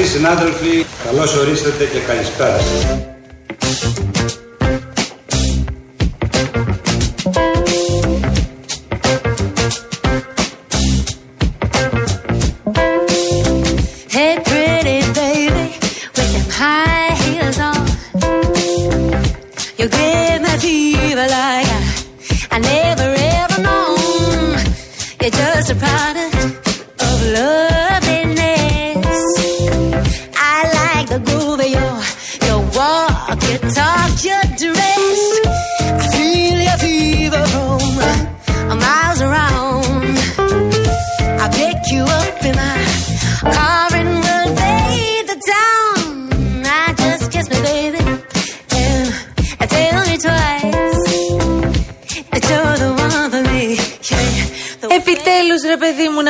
Αγαπητοί συνάδελφοι, καλώς ορίσατε και καλησπέρα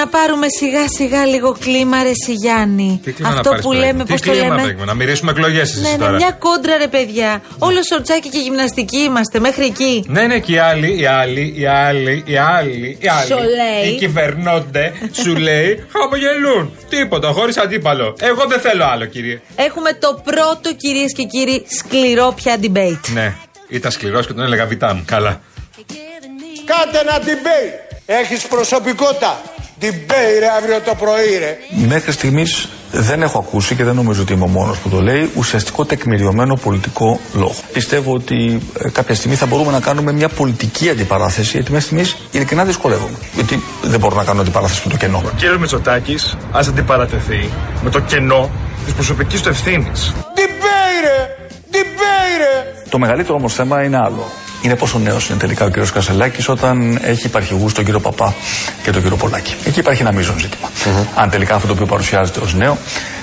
να πάρουμε σιγά σιγά λίγο κλίμα, ρε Σιγιάννη. Τι κλίμα να Αυτό πάρεις που τώρα, λέμε, τι πώς το κλίμα, λέμε; βρήκαμε, Να μυρίσουμε εκλογές εσείς Ναι, ναι, τώρα. μια κόντρα, ρε παιδιά. Όλο σορτσάκι και γυμναστική είμαστε, μέχρι εκεί. Ναι, ναι, και οι άλλοι, οι άλλοι, οι άλλοι, οι άλλοι, οι άλλοι. Σου λέει. Οι κυβερνώνται, σου λέει, χαμογελούν. Τίποτα, χωρίς αντίπαλο. Εγώ δεν θέλω άλλο, κύριε. Έχουμε το πρώτο, κυρίες και κύριοι, σκληρό πια debate. Ναι, ήταν σκληρός και τον έλεγα βιτάμ. Καλά. Κάντε ένα debate. Έχεις προσωπικότητα. Debate ρε αύριο το πρωί ρε. Μέχρι στιγμής δεν έχω ακούσει και δεν νομίζω ότι είμαι ο μόνος που το λέει ουσιαστικό τεκμηριωμένο πολιτικό λόγο. Πιστεύω ότι ε, κάποια στιγμή θα μπορούμε να κάνουμε μια πολιτική αντιπαράθεση γιατί μέχρι στιγμής ειλικρινά δυσκολεύομαι. Γιατί δεν μπορώ να κάνω αντιπαράθεση με το κενό. Ο κύριος Μητσοτάκης ας αντιπαρατεθεί με το κενό της προσωπικής του ευθύνης. Debate ρε. Debate ρε. Το μεγαλύτερο όμως θέμα είναι άλλο. Είναι πόσο νέος είναι τελικά ο κ. Κασελάκης όταν έχει υπαρχηγούς τον κύριο Παπά και τον κύριο Πολάκη. Εκεί υπάρχει ένα μείζον ζήτημα. Αν τελικά αυτό το οποίο παρουσιάζεται ως νέο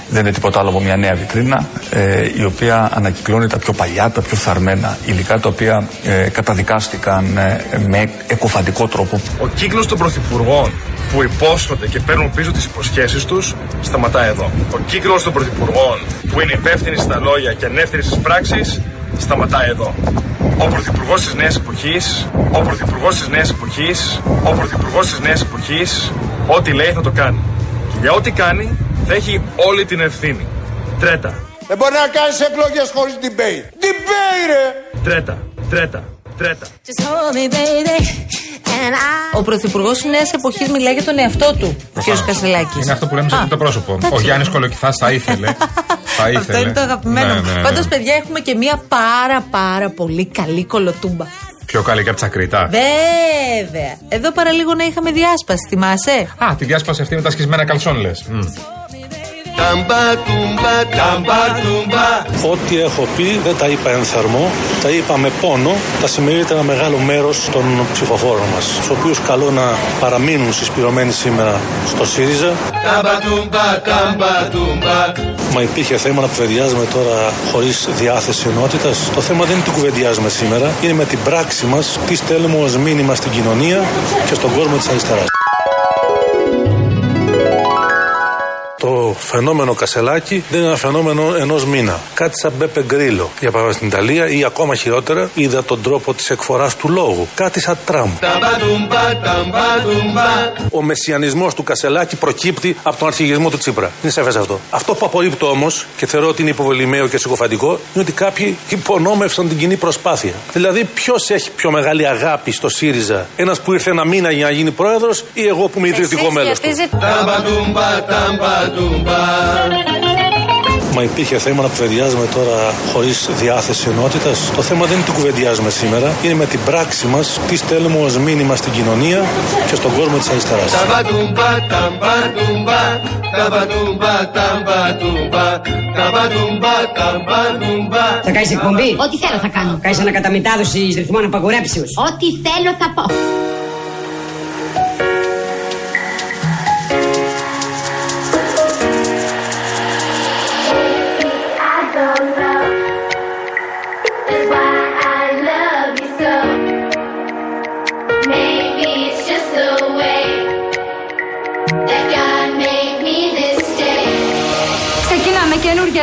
δεν είναι τίποτα άλλο από μια νέα βιτρίνα ε, η οποία ανακυκλώνει τα πιο παλιά, τα πιο φθαρμένα υλικά τα οποία ε, καταδικάστηκαν ε, με εκοφαντικό τρόπο. Ο κύκλος των πρωθυπουργών που υπόσχονται και παίρνουν πίσω τις υποσχέσεις τους σταματάει εδώ. Ο κύκλος των πρωθυπουργών που είναι υπεύθυνοι στα λόγια και ανεύθυνοι στις πράξεις σταματάει εδώ. Ο πρωθυπουργός της νέας εποχής, ο πρωθυπουργός της νέας εποχής, ο πρωθυπουργός της νέας εποχής, ό,τι λέει θα το κάνει. Και για ό,τι κάνει θα έχει όλη την ευθύνη. Τρέτα, Δεν μπορεί να κάνεις εκλογές χωρίς debate. Debate ρε. τρέτα, τρέτα, τρέτα. Just hold me, baby, and I. Ο πρωθυπουργός τη νέα εποχής μιλάει για τον εαυτό του, ο κ. Κασελάκης. Είναι αυτό που λέμε σε αυτό το πρόσωπο. Ο Γιάννης Κολοκυθάς θα ήθελε. θα ήθελε. Αυτό είναι το αγαπημένο Ναι, μου. ναι, ναι. Πάντως, παιδιά, έχουμε και μία πάρα πάρα πολύ καλή κολοτούμπα. Πιο καλή και από τσακριτά. Βέβαια. Εδώ παραλίγο να είχαμε διάσπαση, θυμάσαι; Α, τη διάσπαση αυτή με τα σκισμένα καλσόν λες. Ό,τι έχω πει δεν τα είπα εν θερμό, τα είπα με πόνο, τα συμμερίζεται ένα μεγάλο μέρος των ψηφοφόρων μας, του οποίους καλώ να παραμείνουν συσπηρωμένοι σήμερα στο ΣΥΡΙΖΑ. Μα υπήρχε θέμα να κουβεντιάζουμε τώρα χωρίς διάθεση ενότητας. Το θέμα δεν είναι τι κουβεντιάζουμε σήμερα, είναι με την πράξη μας τι στέλνουμε ως μήνυμα στην κοινωνία και στον κόσμο της αριστεράς. Το φαινόμενο Κασελάκη δεν είναι ένα φαινόμενο ενός μήνα. Κάτι σαν Μπέπε Γκρίλο. Για παράδειγμα στην Ιταλία ή ακόμα χειρότερα, είδα τον τρόπο της εκφοράς του λόγου. Κάτι σαν Τραμπ. Ο μεσιανισμός του Κασελάκη προκύπτει από τον αρχηγισμό του Τσίπρα. Είναι σαφέ αυτό. Αυτό που απορρίπτω όμως και θεωρώ ότι είναι υποβολημαίο και συκοφαντικό είναι ότι κάποιοι υπονόμευσαν την κοινή προσπάθεια. Δηλαδή, ποιος έχει πιο μεγάλη αγάπη στο ΣΥΡΙΖΑ, ένας που ήρθε ένα μήνα για να γίνει πρόεδρος ή εγώ που είμαι ιδρυτικό μέλος του. Μα υπήρχε θέμα να κουβεντιάζουμε τώρα χωρίς διάθεση ενότητας. Το θέμα δεν είναι τι κουβεντιάζουμε σήμερα, είναι με την πράξη μας τι στέλνουμε ως μήνυμα στην κοινωνία και στον κόσμο της αριστεράς. Θα κάνεις εκπομπή; Ό,τι θέλω θα κάνω. Κάνεις ανακαταμετάδοση ρυθμών απαγορέψεως. Ό,τι θέλω θα πω.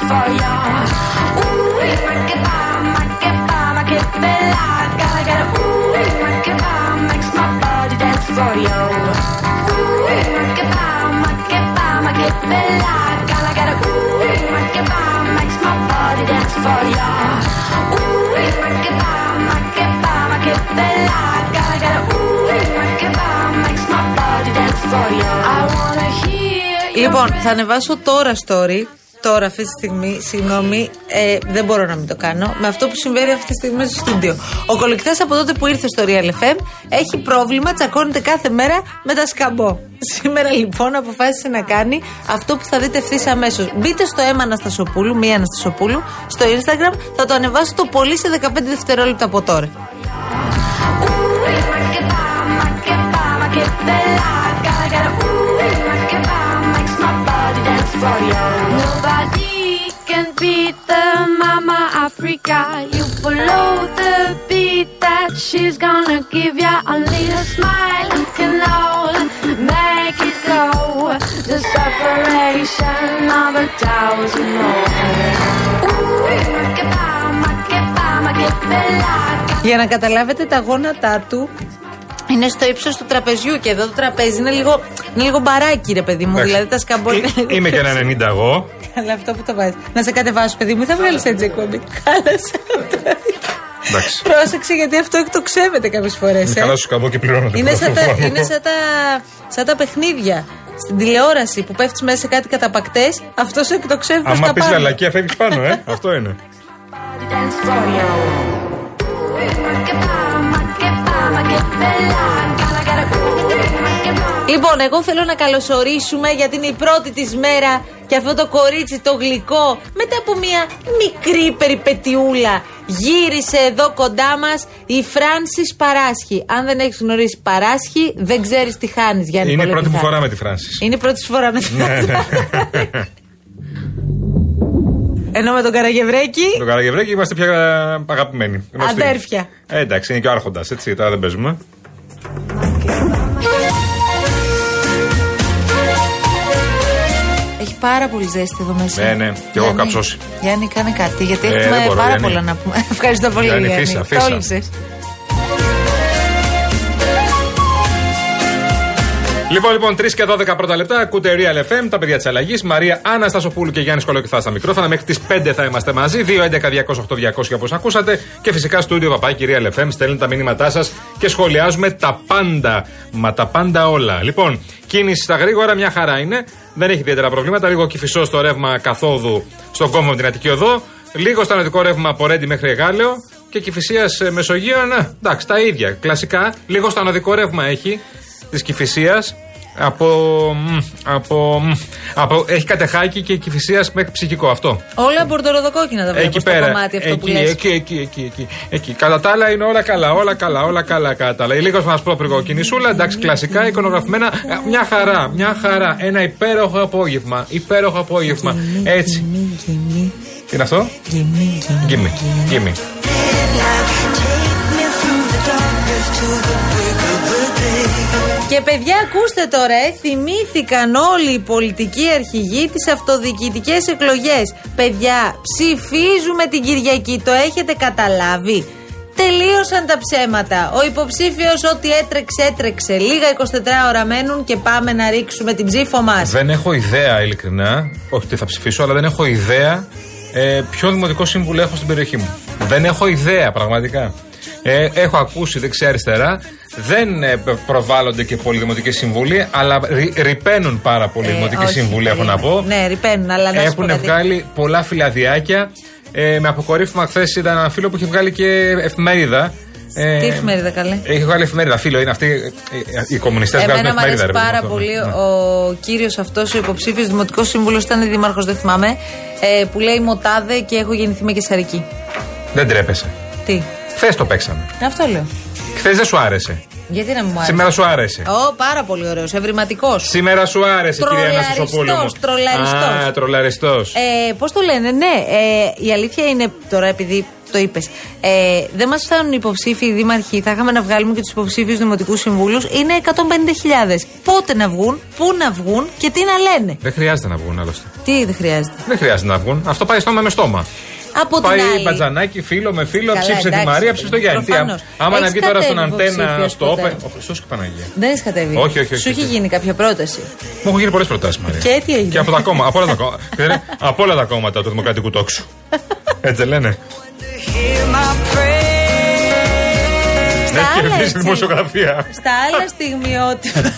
εντελώς. Λοιπόν, θα ανεβάσω τώρα story. Τώρα, αυτή τη στιγμή, συγγνώμη, ε, δεν μπορώ να μην το κάνω. Με αυτό που συμβαίνει αυτή τη στιγμή στο στούντιο. Ο κολεκτά από τότε που ήρθε στο Real FM έχει πρόβλημα, τσακώνεται κάθε μέρα με τα σκαμπό. Σήμερα λοιπόν αποφάσισε να κάνει αυτό που θα δείτε ευθύς αμέσως. Μπείτε στο αίμα Αναστασοπούλου, μία Αναστασοπούλου, στο Instagram, θα το ανεβάσω το πολύ σε 15 δευτερόλεπτα από τώρα. Nobody can beat the Mama Africa. You follow the beat that she's gonna give ya. Only a smile can all make it go. The separation of a thousand more. Ooh, makeba, makeba, makebela. Για να καταλάβετε τα γόνατά του είναι στο ύψο του τραπεζιού και εδώ το τραπέζι είναι λίγο, είναι λίγο μπαράκι, ρε παιδί μου. Εντάξει. Δηλαδή τα σκαμπόνια. Ε, Είμαι και ένα 90 εγώ. Αλλά αυτό που το βάζει. Να σε κατεβάσω, παιδί μου, θα βγάλει έτσι εκπομπή. Χάλασε. Εντάξει. Πρόσεξε γιατί αυτό εκτοξεύεται κάποιε φορέ. Είναι καλά σου καμπό και πληρώνω το Είναι σαν τα, πρώτο είναι σαν τα, σαν τα παιχνίδια. Στην τηλεόραση που πέφτει μέσα σε κάτι καταπακτέ, αυτό σε εκτοξεύει προ Άμα τα πει πάνω. λαλακία, φεύγει πάνω, ε. Αυτό είναι. Λοιπόν, εγώ θέλω να καλωσορίσουμε γιατί είναι η πρώτη της μέρα και αυτό το κορίτσι το γλυκό μετά από μια μικρή περιπετιούλα γύρισε εδώ κοντά μας η Φράνση Παράσχη. Αν δεν έχεις γνωρίσει Παράσχη, δεν ξέρεις τι χάνεις, Γιάννη. Είναι η πρώτη μου Πολεκυθά. φορά με τη Φράνση. Είναι η πρώτη σου φορά με τη Ναι, Φράνση. ναι. Ενώ με τον Καραγευρέκη. Το Καραγευρέκι είμαστε πια αγαπημένοι. Γνωστοί. Αδέρφια. Ε, εντάξει, είναι και ο Άρχοντας, έτσι. Τώρα δεν παίζουμε. Πάρα πολύ ζέστη εδώ μέσα. Ναι, ναι, και εγώ έχω Γιάννη, καψώσει. Γιάννη, κάνε κάτι, γιατί Ε, δεν έχουμε μπορώ, πάρα Γιάννη. πολλά να πούμε. Ευχαριστώ πολύ, Γιάννη, Γιάννη. φύσα, φύσα. Τόλμησες. Λοιπόν, λοιπόν, 3 και 12 πρώτα λεπτά. Ακούτε Real FM, τα παιδιά της αλλαγής. Μαρία Αναστασοπούλου και Γιάννης Κολοκυθά στα μικρόφωνα. Μέχρι τις 5 θα είμαστε μαζί. 2.11.208.200 όπως ακούσατε. Και φυσικά στούντιο παπάκι Real FM. Στέλνουν τα μηνύματά σας και σχολιάζουμε τα πάντα. Μα τα πάντα όλα. Λοιπόν, κίνηση στα γρήγορα, μια χαρά είναι. Δεν έχει ιδιαίτερα προβλήματα. Λίγο κυφισό στο ρεύμα καθόδου στον κόμμα με την Αττική Οδό. Λίγο στανωτικό ρεύμα από Ρέντι μέχρι Εγάλεο. Και κυφυσία Μεσογείων, ε, εντάξει, τα ίδια. Κλασικά. Λίγο στανωτικό ρεύμα έχει της Κυφυσίας. Από, μ, από, μ, από. Έχει κατεχάκι και Κυφυσίας μέχρι ψυχικό αυτό. Όλα μπορντοροδοκόκκινα τα βλέπω Εκεί στο πέρα. κομμάτι αυτό που εκεί, λες. εκεί, εκεί, εκεί, εκεί, εκεί. Κατά τα άλλα είναι όλα καλά, όλα καλά, όλα καλά. Κατά τα άλλα. Λίγος μας πρόπρυγο κινησούλα, εντάξει, κλασικά, εικονογραφημένα. Ε, Μια χαρά, μια χαρά. Ένα υπέροχο απόγευμα. Υπέροχο απόγευμα. Έτσι. Τι είναι αυτό; Gimme. Gimme. Και παιδιά, ακούστε τώρα, ε, θυμήθηκαν όλοι οι πολιτικοί αρχηγοί τις αυτοδιοικητικές εκλογές. Παιδιά, ψηφίζουμε την Κυριακή, το έχετε καταλάβει. Τελείωσαν τα ψέματα. Ο υποψήφιος, ό,τι έτρεξε, έτρεξε. Λίγα 24 ώρα μένουν και πάμε να ρίξουμε την ψήφο μας. Δεν έχω ιδέα, ειλικρινά. Όχι τι θα ψηφίσω, αλλά δεν έχω ιδέα ε, ποιο δημοτικό σύμβουλο έχω στην περιοχή μου. Δεν έχω ιδέα, πραγματικά. Ε, έχω ακούσει δεξιά-αριστερά. Δεν ε, προβάλλονται και πολλοί δημοτικοί σύμβουλοι, αλλά ρι, ρηπαίνουν πάρα πολλοί Ε, δημοτικοί όχι, σύμβουλοι, έχω να πω. Ναι, ρηπαίνουν, αλλά να σου πω Έχουν κάτι. βγάλει πολλά φυλαδιάκια. Ε, με αποκορύφωμα χθες ήταν ένα φίλο που είχε βγάλει και εφημερίδα. Ε, Τι εφημερίδα, καλέ; Έχει βγάλει εφημερίδα, φίλο. Είναι αυτοί. ε, ε, Οι κομμουνιστές βγάζουν Εμένα μου εφημερίδα. αρέσει ρε παιδί μου, πάρα αυτό. πολύ Ναι. ο κύριος αυτός, ο υποψήφιος δημοτικός σύμβουλος, ήταν δήμαρχος, δεν θυμάμαι, ε, που λέει Μοτάδε και έχω γεννηθεί με κεσαρική. Δεν τρέπεσαι. Τι; Χθες το παίξαμε. Αυτό λέω. Χθες δεν σου άρεσε. Γιατί να μην μου άρεσε; Σήμερα σου άρεσε. Ω, πάρα πολύ ωραίος. Ευρηματικός. Σήμερα σου άρεσε, κυρία Τρολαριστός, Αναστασοπούλου μου. τρολαριστός. Α, τρολαριστός. Ε, Πώς το λένε, ναι. Ε, η αλήθεια είναι τώρα, επειδή το είπες, ε, δεν μας φτάνουν οι υποψήφοι δήμαρχοι. Θα είχαμε να βγάλουμε και τους υποψήφιους δημοτικούς συμβούλους. Είναι 150.000. Πότε να βγουν, πού να βγουν και τι να λένε. Δεν χρειάζεται να βγουν άλλωστε. Τι δεν χρειάζεται. Δεν χρειάζεται να βγουν. Αυτό πάει στόμα με στόμα. Από Πάει την άλλη. μπατζανάκι, φίλο με φίλο, Καλά, ψήφισε τη εντάξει, Μαρία, ψήφισε το Γιάννη. Τι, προφανώς. Άμα να Έχεις βγει τώρα στον κατέβει αντένα υποψήφιος στο ποτέ. Open. Ο Χριστός και Παναγία. Δεν έχεις κατέβει. Όχι, όχι, όχι, Σου έχει όχι. γίνει κάποια πρόταση. Μου έχουν γίνει πολλές προτάσεις, Μαρία. Και τι έγινε. Και από, τα κόμμα, από, όλα τα κόμματα, Ξέρετε, από όλα τα κόμματα του Δημοκρατικού Τόξου. Έτσι δεν λένε. Στα Έχει άλλα, κερδίσει έτσι. δημοσιογραφία. Στα άλλα στιγμιότυπα.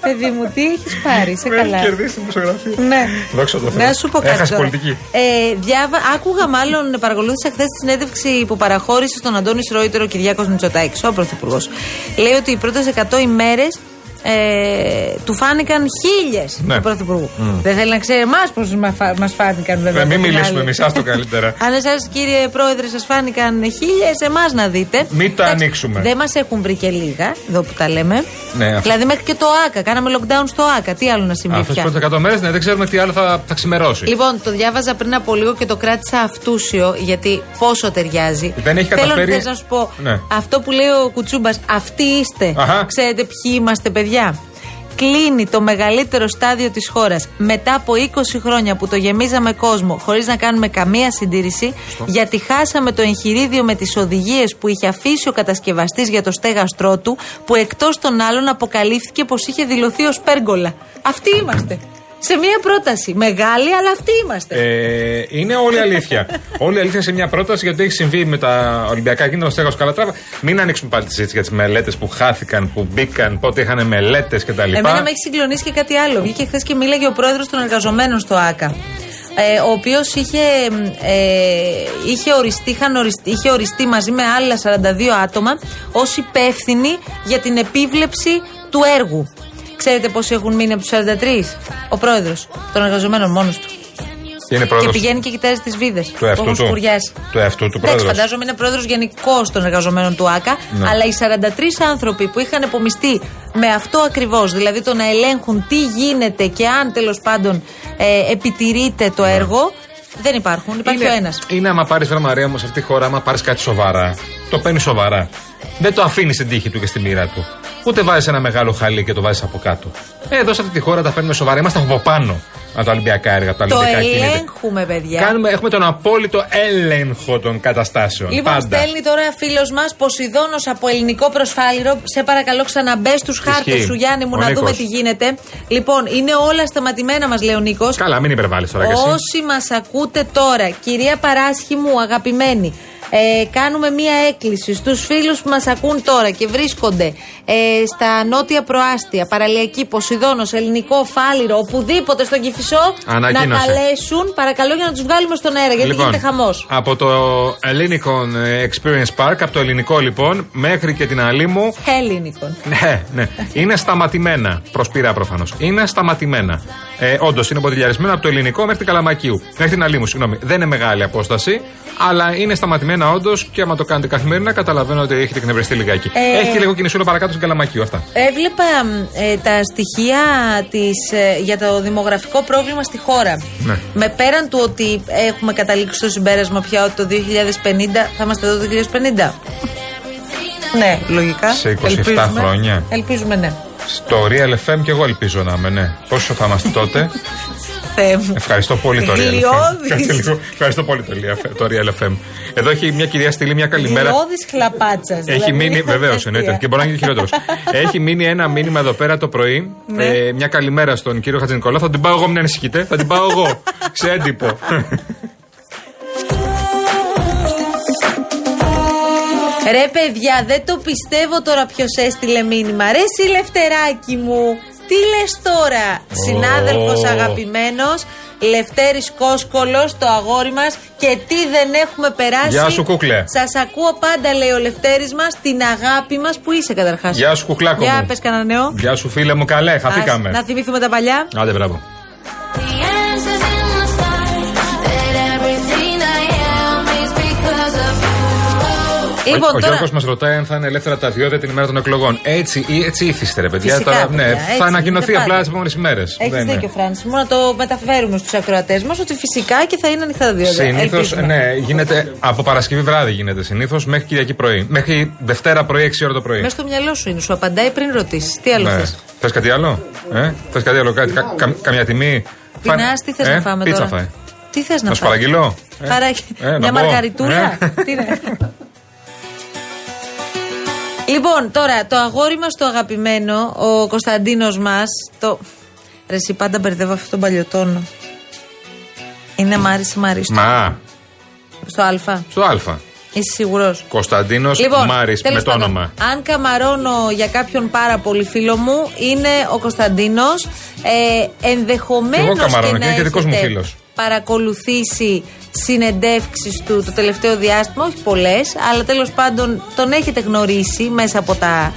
Παιδί μου, τι έχεις πάρει, σε καλά. Έχει κερδίσει δημοσιογραφία. Ναι. Δόξα τω Θεώ. Να σου πω κάτι. Έχασε τώρα. πολιτική. Ε, διάβα, άκουγα μάλλον, παρακολούθησα χθες τη συνέντευξη που παραχώρησε στον Αντώνης Σρόιτερ ο Κυριάκος Μητσοτάκης, ο Πρωθυπουργός. Λέει ότι οι πρώτες 100 ημέρες ε, του φάνηκαν χίλιες Ναι. του Πρωθυπουργού. Μμ. Δεν θέλει να ξέρει εμάς πώς μας φάνηκαν, βέβαια. Ε, Μην από την μιλήσουμε άλλη. εμεί, άστο καλύτερα. Αν εσά, κύριε Πρόεδρε, σας φάνηκαν χίλιες, εμάς να δείτε. Μην τα Εντάξει, ανοίξουμε. Δεν μας έχουν βρει και λίγα, εδώ που τα λέμε. Ναι, αυτό. Δηλαδή μέχρι και το ΑΚΑ. Κάναμε lockdown στο ΑΚΑ. Τι άλλο να συμβεί Αυτέ τι πια; πρώτε 100 μέρε, ναι, δεν ξέρουμε τι άλλο θα, θα ξημερώσει. Λοιπόν, το διάβαζα πριν από λίγο και το κράτησα αυτούσιο γιατί πόσο ταιριάζει. Δεν έχει Θέλω καταφέρει- θες να σου πω, Ναι. αυτό που λέει ο Κουτσούμπας, αυτοί είστε. Αχα. Ξέρετε ποιοι είμαστε, παιδιά. Κλείνει το μεγαλύτερο στάδιο της χώρας μετά από 20 χρόνια που το γεμίζαμε κόσμο χωρίς να κάνουμε καμία συντήρηση γιατί χάσαμε το εγχειρίδιο με τις οδηγίες που είχε αφήσει ο κατασκευαστής για το στέγαστρό του που εκτός των άλλων αποκαλύφθηκε πως είχε δηλωθεί ως πέργολα. Αυτοί είμαστε. Σε μία πρόταση. Μεγάλη, αλλά αυτοί είμαστε. Ε, είναι όλη αλήθεια. όλη αλήθεια σε μια πρόταση γιατί έχει συμβεί με τα Ολυμπιακά κίνητρα στο Στέγα Καλατράβα. Μην ανοίξουμε πάλι τη συζήτηση για τις μελέτες που χάθηκαν, που μπήκαν, πότε είχαν μελέτες κτλ. Εμένα με έχει συγκλονίσει και κάτι άλλο. Βγήκε χθες και μίλαγε ο πρόεδρος των εργαζομένων στο ΑΚΑ. Ε, ο οποίος είχε, ε, είχε, οριστεί, είχαν οριστεί, είχε οριστεί μαζί με άλλα 42 άτομα ως υπεύθυνοι για την επίβλεψη του έργου. Ξέρετε πόσοι έχουν μείνει από τους 43? Ο πρόεδρος των εργαζομένων μόνος του. Είναι Και πρόεδρος; πηγαίνει και κοιτάζει τις βίδες. του εαυτού του; Του εαυτού του Εντάξει, πρόεδρος; φαντάζομαι είναι πρόεδρος γενικό των εργαζομένων του ΑΚΑ. Ναι. Αλλά οι 43 άνθρωποι που είχαν απομειστεί με αυτό ακριβώς, δηλαδή το να ελέγχουν τι γίνεται και αν τέλος πάντων ε, επιτηρείται το έργο, δεν υπάρχουν. Υπάρχει Ναι. είναι, ο ένας. Είναι άμα πάρεις βρε Μαρία μου σε αυτή τη χώρα, άμα πάρεις κάτι σοβαρά, το παίρνεις σοβαρά. Δεν το αφήνεις στην τύχη του και στη μοίρα του. Ούτε βάζεις ένα μεγάλο χαλί και το βάζεις από κάτω. Ε, εδώ σε αυτή τη χώρα τα παίρνουμε σοβαρά. Είμαστε από πάνω από τα Ολυμπιακά έργα, από τα Το Ολυμπιακά κίνητα. ελέγχουμε, παιδιά. Κάνουμε, έχουμε τον απόλυτο έλεγχο των καταστάσεων. Λοιπόν, πάντα. στέλνει τώρα φίλος μας Ποσειδόνο από ελληνικό προσφάλιρο. Σε παρακαλώ, ξαναμπέ στους χάρτε Ισχύει. σου, Γιάννη μου, Ο να Νίκος. δούμε τι γίνεται. Λοιπόν, είναι όλα σταματημένα, μας λέει ο Νίκος. Καλά, μην υπερβάλλεις τώρα κι εσύ. Όσοι μας ακούτε τώρα, κυρία Παράσχη μου, αγαπημένη, ε, κάνουμε μία έκκληση στους φίλους που μας ακούν τώρα και βρίσκονται ε, στα νότια προάστια, παραλιακή, Ποσειδώνος, ελληνικό, φάληρο, οπουδήποτε στον Κηφισό, να Ανακοίνωση. καλέσουν, παρακαλώ για να τους βγάλουμε στον αέρα, γιατί Λοιπόν, γίνεται χαμός. Από το ελληνικό ε, Experience Park, από το ελληνικό λοιπόν, μέχρι και την Αλήμου. Ελληνικό. Ναι, ναι. Είναι σταματημένα. Προσπειρά προφανώς. Είναι σταματημένα. Ε, Όντως είναι ποτηλιαρισμένα από το ελληνικό μέχρι την Καλαμακίου. Μέχρι την Αλήμου, συγγνώμη. Δεν είναι μεγάλη απόσταση, αλλά είναι σταματημένα όντως και άμα το κάνετε καθημερινά, καταλαβαίνω ότι έχετε εκνευριστεί λιγάκι. Ε, Έχει και λίγο κινησούλα παρακάτω στην Καλαμακίου. Αυτά. Έβλεπα μ, ε, τα στοιχεία της, ε, για το δημογραφικό πρόβλημα στη χώρα. Ναι. Με πέραν του ότι έχουμε καταλήξει στο συμπέρασμα πια ότι το 2050 θα είμαστε εδώ το 2050. Ναι, λογικά. Σε 27 Ελπίζουμε. χρόνια. Ελπίζουμε, ναι. Στο Real FM και εγώ ελπίζω να είμαι, ναι. Πόσο θα είμαστε τότε. Θεέ μου. Ευχαριστώ πολύ το Real FM. Γλιώδης. Κάτσε λίγο. Ευχαριστώ πολύ το Real- το Real FM. Εδώ έχει μια κυρία στείλει μια καλημέρα. Γλιώδης χλαπάτσας. Έχει δηλαδή, μείνει, βεβαίως αστεία. εννοείται, και μπορεί να γίνει χειρότερος. Έχει μείνει ένα μήνυμα εδώ πέρα το πρωί. Ναι. Ε, μια καλημέρα στον κύριο Χατζηνικολά. Θα την πάω εγώ, μην ανησυχείτε. Θα την πάω εγώ. σε έντυπο. Ρε παιδιά, δεν το πιστεύω τώρα ποιος έστειλε μήνυμα. Ρε εσύ Λευτεράκι μου, τι λες τώρα. Συνάδελφος αγαπημένος, Λευτέρης Κόσκολος, το αγόρι μας και τι δεν έχουμε περάσει; Γεια σου, κούκλε. Σας ακούω πάντα, λέει ο Λευτέρης μας, την αγάπη μας που είσαι καταρχάς; Γεια σου, κουκλάκο Για μου. πες κανένα νέο. Γεια σου, φίλε μου, καλέ, χαθήκαμε. Ας, Να θυμηθούμε τα παλιά. Άντε, μπράβο. Λοιπόν, ο τώρα- Γιώργος μας ρωτάει αν θα είναι ελεύθερα τα διόδια την ημέρα των εκλογών. Έτσι, ή- έτσι ήθιστε, ρε παιδιά. Φυσικά, Τώρα, ναι, παιδιά, έτσι θα ανακοινωθεί γίνεται απλά πάντα. τις επόμενες ημέρες. Έχεις δίκιο, Φράνσης. Μόνο να το μεταφέρουμε στους ακροατές μας ότι φυσικά και θα είναι ανοιχτά τα διόδια. Συνήθως, Ελπίζουμε. ναι, γίνεται από Παρασκευή βράδυ γίνεται συνήθως μέχρι Κυριακή πρωί. Μέχρι Δευτέρα πρωί, 6 ώρα το πρωί. Μέσα στο μυαλό σου είναι, σου απαντάει πριν ρωτήσεις. Τι άλλο Ναι. θες; Θες κάτι άλλο, ε; Θες κάτι άλλο, κάτι, κα- κα- καμιά τιμή; Πεινάς, τι θες ε; να φάμε Πίτσα τώρα; φάει. Τι θες να Να σου φας; παραγγείλω. Ε; Παράγει- Ε, να Μια μπω. μαργαριτούλα. Ε. Τι είναι; Λοιπόν, τώρα το αγόρι μας το αγαπημένο, ο Κωνσταντίνος μας. Το... Ρε, εσύ πάντα μπερδεύω αυτόν τον παλιωτόνο. Είναι Μάρι Μαρίστο. Μα, Στο Α. στο Α. Είσαι σίγουρος. Κωνσταντίνος Λοιπόν, Μάρη τέλος με το πάντων, όνομα. Αν καμαρώνω για κάποιον πάρα πολύ φίλο μου, είναι ο Κωνσταντίνος. Ε, Ενδεχομένως Εγώ καμαρώνω και και να είναι και δικός μου έχετε φίλος. Παρακολουθήσει συνεντεύξεις του το τελευταίο διάστημα, όχι πολλές, αλλά τέλος πάντων τον έχετε γνωρίσει μέσα από, τα,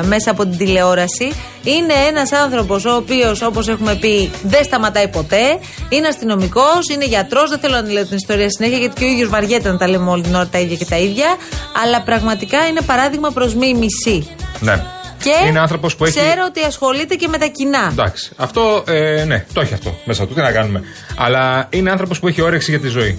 ε, μέσα από την τηλεόραση. Είναι ένας άνθρωπος ο οποίος, όπως έχουμε πει, δεν σταματάει ποτέ. Είναι αστυνομικός, είναι γιατρός. Δεν θέλω να λέω την ιστορία συνέχεια, γιατί και ο ίδιος βαριέται να τα λέμε όλη την ώρα τα ίδια και τα ίδια. Αλλά πραγματικά είναι παράδειγμα προς μίμηση. Ναι. Και είναι άνθρωπος που έχει. ξέρω ότι ασχολείται και με τα κοινά. Εντάξει. Αυτό, ε, ναι, το έχει αυτό μέσα του. Τι να κάνουμε. Αλλά είναι άνθρωπος που έχει όρεξη για τη ζωή.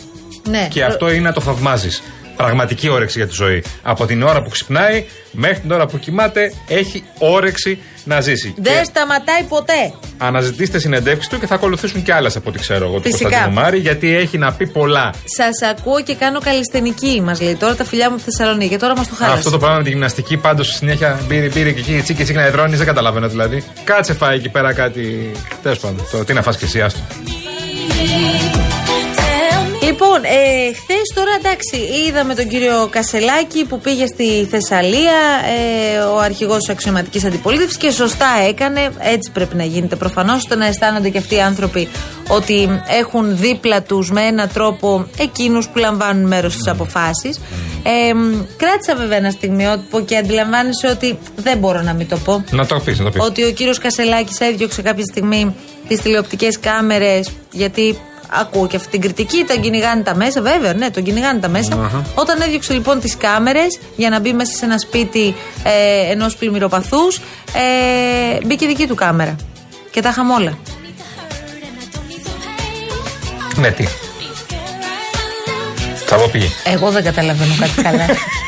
Ναι. Και αυτό είναι να το θαυμάζεις. Πραγματική όρεξη για τη ζωή. Από την ώρα που ξυπνάει μέχρι την ώρα που κοιμάται έχει όρεξη να ζήσει. Δεν Και σταματάει ποτέ. αναζητήστε συνεντεύξεις του και θα ακολουθήσουν κι άλλες από ό,τι ξέρω εγώ του Φυσικά. Κωνσταντίνου Μάρη, γιατί έχει να πει πολλά. Σας ακούω και κάνω καλλιστενική, μας λέει. Τώρα τα φιλιά μου από τη Θεσσαλονίκη. Και τώρα μας το χάλασε. Αυτό το πράγμα με τη γυμναστική πάντως συνέχεια μπήρε, μπήρε και εκεί, τσίκι τσίκι να εδρώνει, δεν καταλαβαίνω δηλαδή. Κάτσε φάει εκεί πέρα κάτι. Τέλος πάντων, το τι να φας και εσύ, άστο. Λοιπόν, ε, χθες τώρα εντάξει, είδαμε τον κύριο Κασελάκη που πήγε στη Θεσσαλία, ε, ο αρχηγός της αξιωματικής αντιπολίτευσης και σωστά έκανε. Έτσι πρέπει να γίνεται προφανώς, ώστε να αισθάνονται και αυτοί οι άνθρωποι ότι έχουν δίπλα τους με έναν τρόπο εκείνους που λαμβάνουν μέρος στις αποφάσεις. Ε, μ, κράτησα βέβαια ένα στιγμιότυπο και αντιλαμβάνεσαι ότι δεν μπορώ να μην το πω. Να το πεις, να το πεις. Ότι ο κύριος Κασελάκης έδιωξε κάποια στιγμή τις τηλεοπτικές κάμερες, γιατί ακούω και αυτή την κριτική, τον κυνηγάνε τα μέσα, βέβαια, ναι, τον κυνηγάνε τα μέσα. Όταν έδιωξε λοιπόν τις κάμερες για να μπει μέσα σε ένα σπίτι ε, ενός πλημμυροπαθούς, ε, μπήκε δική του κάμερα. Και τα είχαμε όλα. Ναι, τι. Θα πω πήγε. Εγώ δεν καταλαβαίνω κάτι καλά.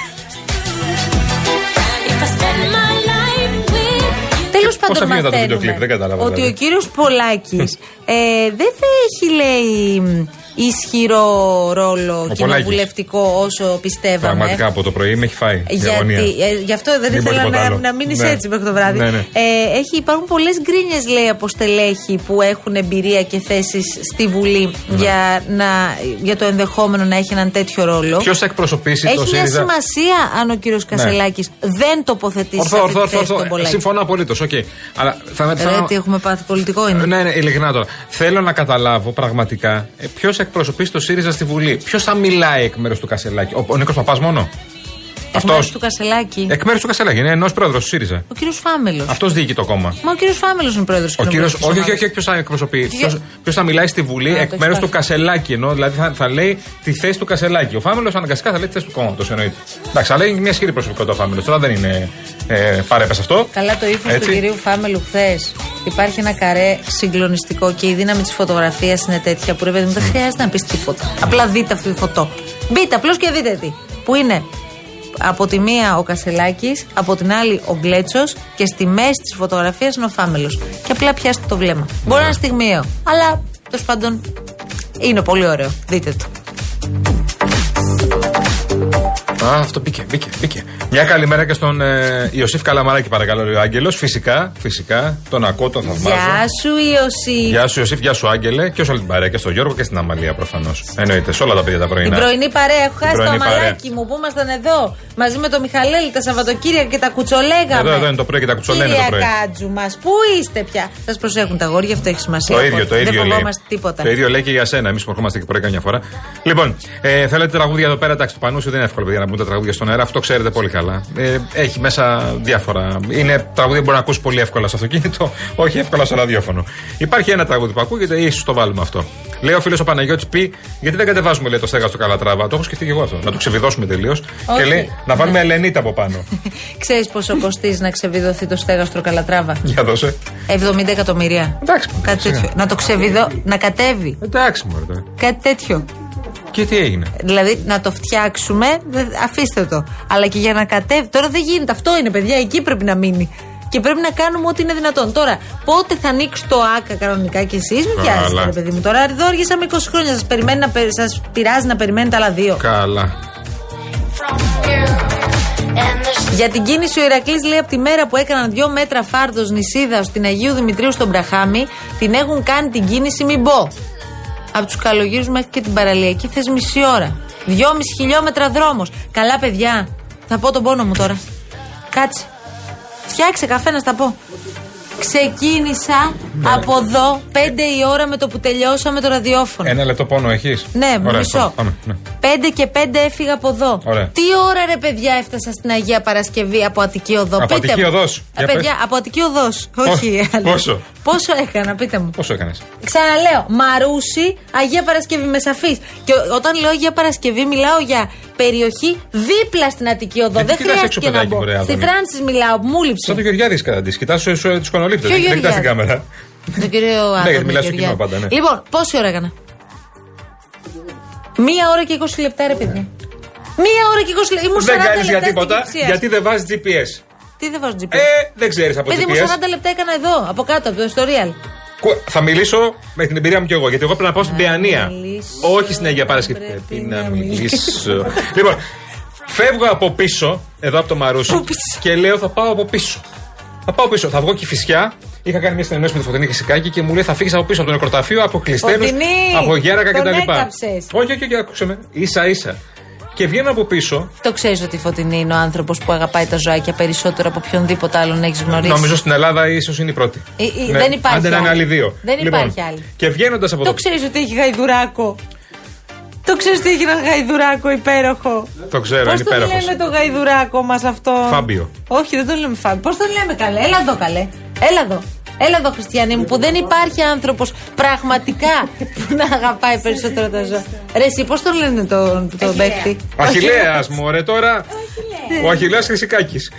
Τέλο Πώς θα πάντων, βγει μετά το βίντεο μαθαίνουμε κλιπ, δεν κατάλαβα, ότι δηλαδή. ο κύριος Πολάκης ε, δεν θα έχει, λέει, ισχυρό ρόλο κοινοβουλευτικό όσο πιστεύαμε. Πραγματικά από το πρωί με έχει φάει. η αγωνία. Γιατί, ε, γι' αυτό δεν Μην πω ήθελα τίποτα να, άλλο. να μείνεις Ναι. έτσι μέχρι το βράδυ. Ναι, ναι. Ε, έχει, υπάρχουν πολλές γκρίνιες, λέει, από στελέχη που έχουν εμπειρία και θέσεις στη Βουλή Ναι. για, να, για το ενδεχόμενο να έχει έναν τέτοιο ρόλο. Ποιος θα εκπροσωπήσει το Έχει μια ΣΥΡΙΖΑ; σημασία αν ο κύριος Κασελάκης δεν τοποθετήσει σε Ορθό, αυτή ορθό, τη θέση ορθό. τον ορθό. Πολάκη. Συμφωνώ απολύτως. Οκ. Αλλά θα Ρε, θέλω- τι έχουμε πάθει πολιτικό είναι. Ναι, ναι, ειλικρινά τώρα. Θέλω να καταλάβω πραγματικά ποιος εκπροσωπεί το ΣΥΡΙΖΑ στη Βουλή. Ποιος θα μιλάει εκ μέρους του Κασελάκη; Ο, ο Νίκος Παπάς μόνο; Εκ Αυτός. μέρους του Κασελάκη. Εκ μέρους του Κασελάκη. Είναι ενός πρόεδρος του ΣΥΡΙΖΑ. Ο κύριος Φάμελος. Αυτός διοικεί το κόμμα. Μα ο κύριος Φάμελος είναι πρόεδρος Ο κύριο. Όχι, όχι, όχι, ποιος θα εκπροσωπεί. Ποιο- Ποιος θα μιλάει στη Βουλή Α, εκ το μέρους έχεις του Κασελάκη. Ενώ δηλαδή θα, θα λέει τη θέση του Κασελάκη. Ο Φάμελος αναγκαστικά θα λέει τη θέση του κόμματος. Εννοείται. Εντάξει, αλλά είναι μια ισχυρή προσωπικότητα ο Φάμελος. Τώρα δεν είναι ε, παρέπε αυτό. Καλά το ύφος του Έτσι. κυρίου Φάμελου χθες. Υπάρχει ένα καρέ συγκλονιστικό και η δύναμη της φωτογραφίας είναι τέτοια που ρε παιδί μου δεν χρειάζεται να πεις τίποτα. Απλά δείτε αυτή τη φωτό. Μπείτε απλώς και δείτε τι. Που είναι από τη μία ο Κασελάκης, από την άλλη ο Γκλέτσο και στη μέση της φωτογραφίας είναι ο Φάμελος. Και απλά πιάστε το βλέμμα. Μπορεί να είναι στιγμιαίο, αλλά τέλος πάντων είναι πολύ ωραίο. Δείτε το. Α, αυτό μπήκε, μπήκε, μπήκε. Μια καλημέρα και στον ε, Ιωσήφ Καλαμαράκη, παρακαλώ, λέει ο Άγγελος. Φυσικά, φυσικά, τον ακούω, τον θαυμάζω. Γεια σου, Ιωσή. Γεια σου, Ιωσήφ, γεια σου, Άγγελε. Και όσο όλη την παρέα, και στον Γιώργο και στην Αμαλία προφανώς. Εννοείται, σε όλα τα παιδιά τα Την πρωινά. πρωινή παρέα. Έχω χάσει το πρωινή παρέα. αμαλάκι μου που ήμασταν εδώ μαζί με το Μιχαλέλη τα Σαββατοκύριακα και τα κουτσολέγαμε. Εδώ, εδώ είναι το πρωί και τα κουτσολένε το Κυρία πρωί. Κάτζου μας, πού είστε πια; Σας προσέχουν τα γόρια, αυτό έχει σημασία. Το ίδιο, οπότε το ίδιο Δεν λέει. φοβόμαστε τίποτα. Το ίδιο λέει και για σένα. Εμείς που ερχόμαστε και πρωί καμιά φορά. Λοιπόν, ε, θέλετε τραγούδια εδώ πέρα. Εντάξει, το πανούσιο δεν είναι εύκολο παιδιά, να μπουν τα τραγούδια στον αέρα. Αυτό ξέρετε πολύ καλά. Ε, έχει μέσα διάφορα. Είναι τραγούδια που μπορεί να ακούσει πολύ εύκολα στο αυτοκίνητο, όχι εύκολα στο ραδιόφωνο. Υπάρχει ένα τραγούδι που ακούγεται, ίσως το βάλουμε αυτό. Λέει ο φίλος ο Παναγιώτης πει, γιατί δεν κατεβάζουμε λέει, το στέγαστρο Καλατράβα. Το έχω σκεφτεί και εγώ αυτό. Να το ξεβιδώσουμε τελείως. Και Όχι. λέει να βάλουμε Ελενίτα από πάνω. Ξέρεις πόσο κοστίζει να ξεβιδωθεί το στέγαστρο Καλατράβα; Για δώσε. 70 εκατομμύρια. Εντάξει, Κάτι σιγά. τέτοιο. Να το ξεβιδώ, να κατέβει. Εντάξει, μωρέ τώρα. Κάτι τέτοιο. Και τι έγινε; Δηλαδή να το φτιάξουμε, δε- αφήστε το. Αλλά και για να κατέβει. Τώρα δεν γίνεται. Αυτό είναι, παιδιά. Εκεί πρέπει να μείνει. Και πρέπει να κάνουμε ό,τι είναι δυνατόν. Τώρα, πότε θα ανοίξει το ΑΚΑ κανονικά και εσείς, μην Καλά. πιάσετε, ρε παιδί μου. Τώρα εδώ άργησαμε 20 χρόνια. Σας περιμένει να πε- σας πειράζει να περιμένετε άλλα δύο. Καλά. Για την κίνηση ο Ηρακλής λέει από τη μέρα που έκαναν δύο μέτρα φάρδος νησίδα στην Αγίου Δημητρίου στον Μπραχάμι, την έχουν κάνει την κίνηση μην πω. Από τους καλογύρους μέχρι και την παραλιακή θες μισή ώρα. Δυόμιση χιλιόμετρα δρόμος. Καλά παιδιά, θα πω τον πόνο μου τώρα. Κάτσε. Φτιάξε καφέ να στα πω. Ξεκίνησα από εδώ 5 η ώρα με το που τελειώσαμε το ραδιόφωνο. Ένα λεπτό πόνο έχεις; Ναι, μισό. Πάμε, ναι. 5 και 5 έφυγα από εδώ. Ωραία. Τι ώρα ρε παιδιά έφτασα στην Αγία Παρασκευή από Αττική Οδό; Από πείτε Αττική μου. Οδός. Α, Για παιδιά, πες. από Αττική Οδός. Πόσο- Όχι. άλλο. πόσο; Πόσο έκανα, πείτε μου. Πόσο έκανες; Ξαναλέω, Μαρούσι, Αγία Παρασκευή με σαφής. Και ο- όταν λέω Αγία Παρασκευή, μιλάω για περιοχή δίπλα στην Αττική Οδό. Ε, Δεν τι κοιτάς έξω, χρειάστηκε να παιδάκι μπω. μου, ρε, Στη Άδωνη. Φράνση μιλάω, που μου λείψε. Σαν το Γεωργιάδης κατά της. Κοιτάς τους κονολίπτε. Ποιο Δεν κοιτά την Γεωργιάδη; κάμερα. Τον κύριο Ναι, Άδωνη γιατί μιλάς στο Γεωργιάδη. κοινό πάντα, ναι. Λοιπόν, πόση ώρα έκανα; Μία ώρα και 20 λεπτά, ρε παιδιά. Μία ώρα και 20 λεπτά. Ήμουν 40 Δεν λεπτά κάνει για στην τίποτα Κυψίας. γιατί δεν βάζεις GPS. Τι δεν βάζω GPS. Ε, δεν ξέρεις από Παιδί μου, GPS. 40 λεπτά έκανα εδώ, από κάτω, από το ιστοριal. Κου- Θα μιλήσω με την εμπειρία μου κι εγώ, γιατί εγώ πρέπει να πάω στην Παιανία. Όχι στην Αγία Παρασκευή. Πρέπει να μιλήσω. λοιπόν, φεύγω από πίσω, εδώ από το Μαρούσι, και λέω θα πάω από πίσω. Θα πάω πίσω, θα βγω και φυσιά. Είχα κάνει μια συνεννόηση με τη Φωτεινή Χρυσικάκη και μου λέει θα φύγεις από πίσω από το νεκροταφείο, από κλειστένους, Φωτεινή, από γέρακα τον κτλ. έκαψες. Όχι, όχι, όχι, άκουσε με. σα ίσα. Και βγαίνω από πίσω, Το ξέρεις ότι η Φωτεινή είναι ο άνθρωπος που αγαπάει τα ζωάκια περισσότερο από οποιονδήποτε άλλον έχεις γνωρίσει; νομίζω στην Ελλάδα ίσως είναι η πρώτη. Ε, ε, δεν υπάρχει Άντε να είναι άλλη. άλλοι δύο. Δεν Λοιπόν, υπάρχει άλλη. Και βγαίνοντας από Το εδώ. ξέρεις ότι έχει γαϊδουράκο. Το ξέρεις ότι έχει ένα γαϊδουράκο υπέροχο. Το ξέρω, Πώς είναι το υπέροχος. λέμε το γαϊδουράκο μας αυτό; Φάμπιο. Όχι, δεν το λέμε Φάμπιο. Πώς το λέμε καλέ; Έλα εδώ καλέ. Έλα εδώ. Έλα εδώ, Χριστιανή μου, που δεν υπάρχει άνθρωπος πραγματικά που να αγαπάει περισσότερο τα ζώα. Ρε, εσύ πώς τον λένε τον το παίχτη. Αχηλέα μου, ωραία τώρα. Ο Αχηλέα Χρυσικάκης.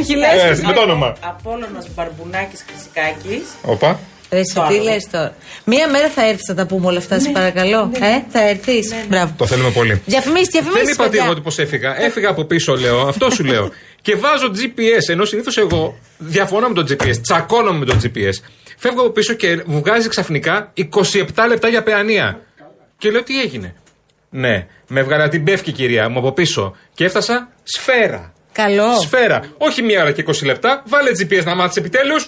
Αχιλλέας Ε, με το όνομα. Απόλλωνας Μπαρμπουνάκης Χρυσικάκης. Οπα. Ρε, εσύ τι λες τώρα. Μία μέρα θα έρθεις να τα πούμε όλα αυτά, σε παρακαλώ. Ε, θα έρθεις. Μπράβο. Το θέλουμε πολύ. Διαφημίσεις, διαφημίσεις. Δεν είπα ότι εγώ πώ έφυγα. Έφυγα από πίσω, λέω. Αυτό σου λέω. Και βάζω GPS. Ενώ συνήθως εγώ διαφωνώ με το GPS. Τσακώνομαι με το GPS. Φεύγω από πίσω και μου βγάζει ξαφνικά 27 λεπτά για παιανία. Και λέω τι έγινε; Ναι, με έβγαλα την πεύκη κυρία μου από πίσω. Και έφτασα σφαίρα. Καλό. Σφαίρα. Όχι μία ώρα και 20 λεπτά. Βάλε GPS να μάθεις επιτέλους.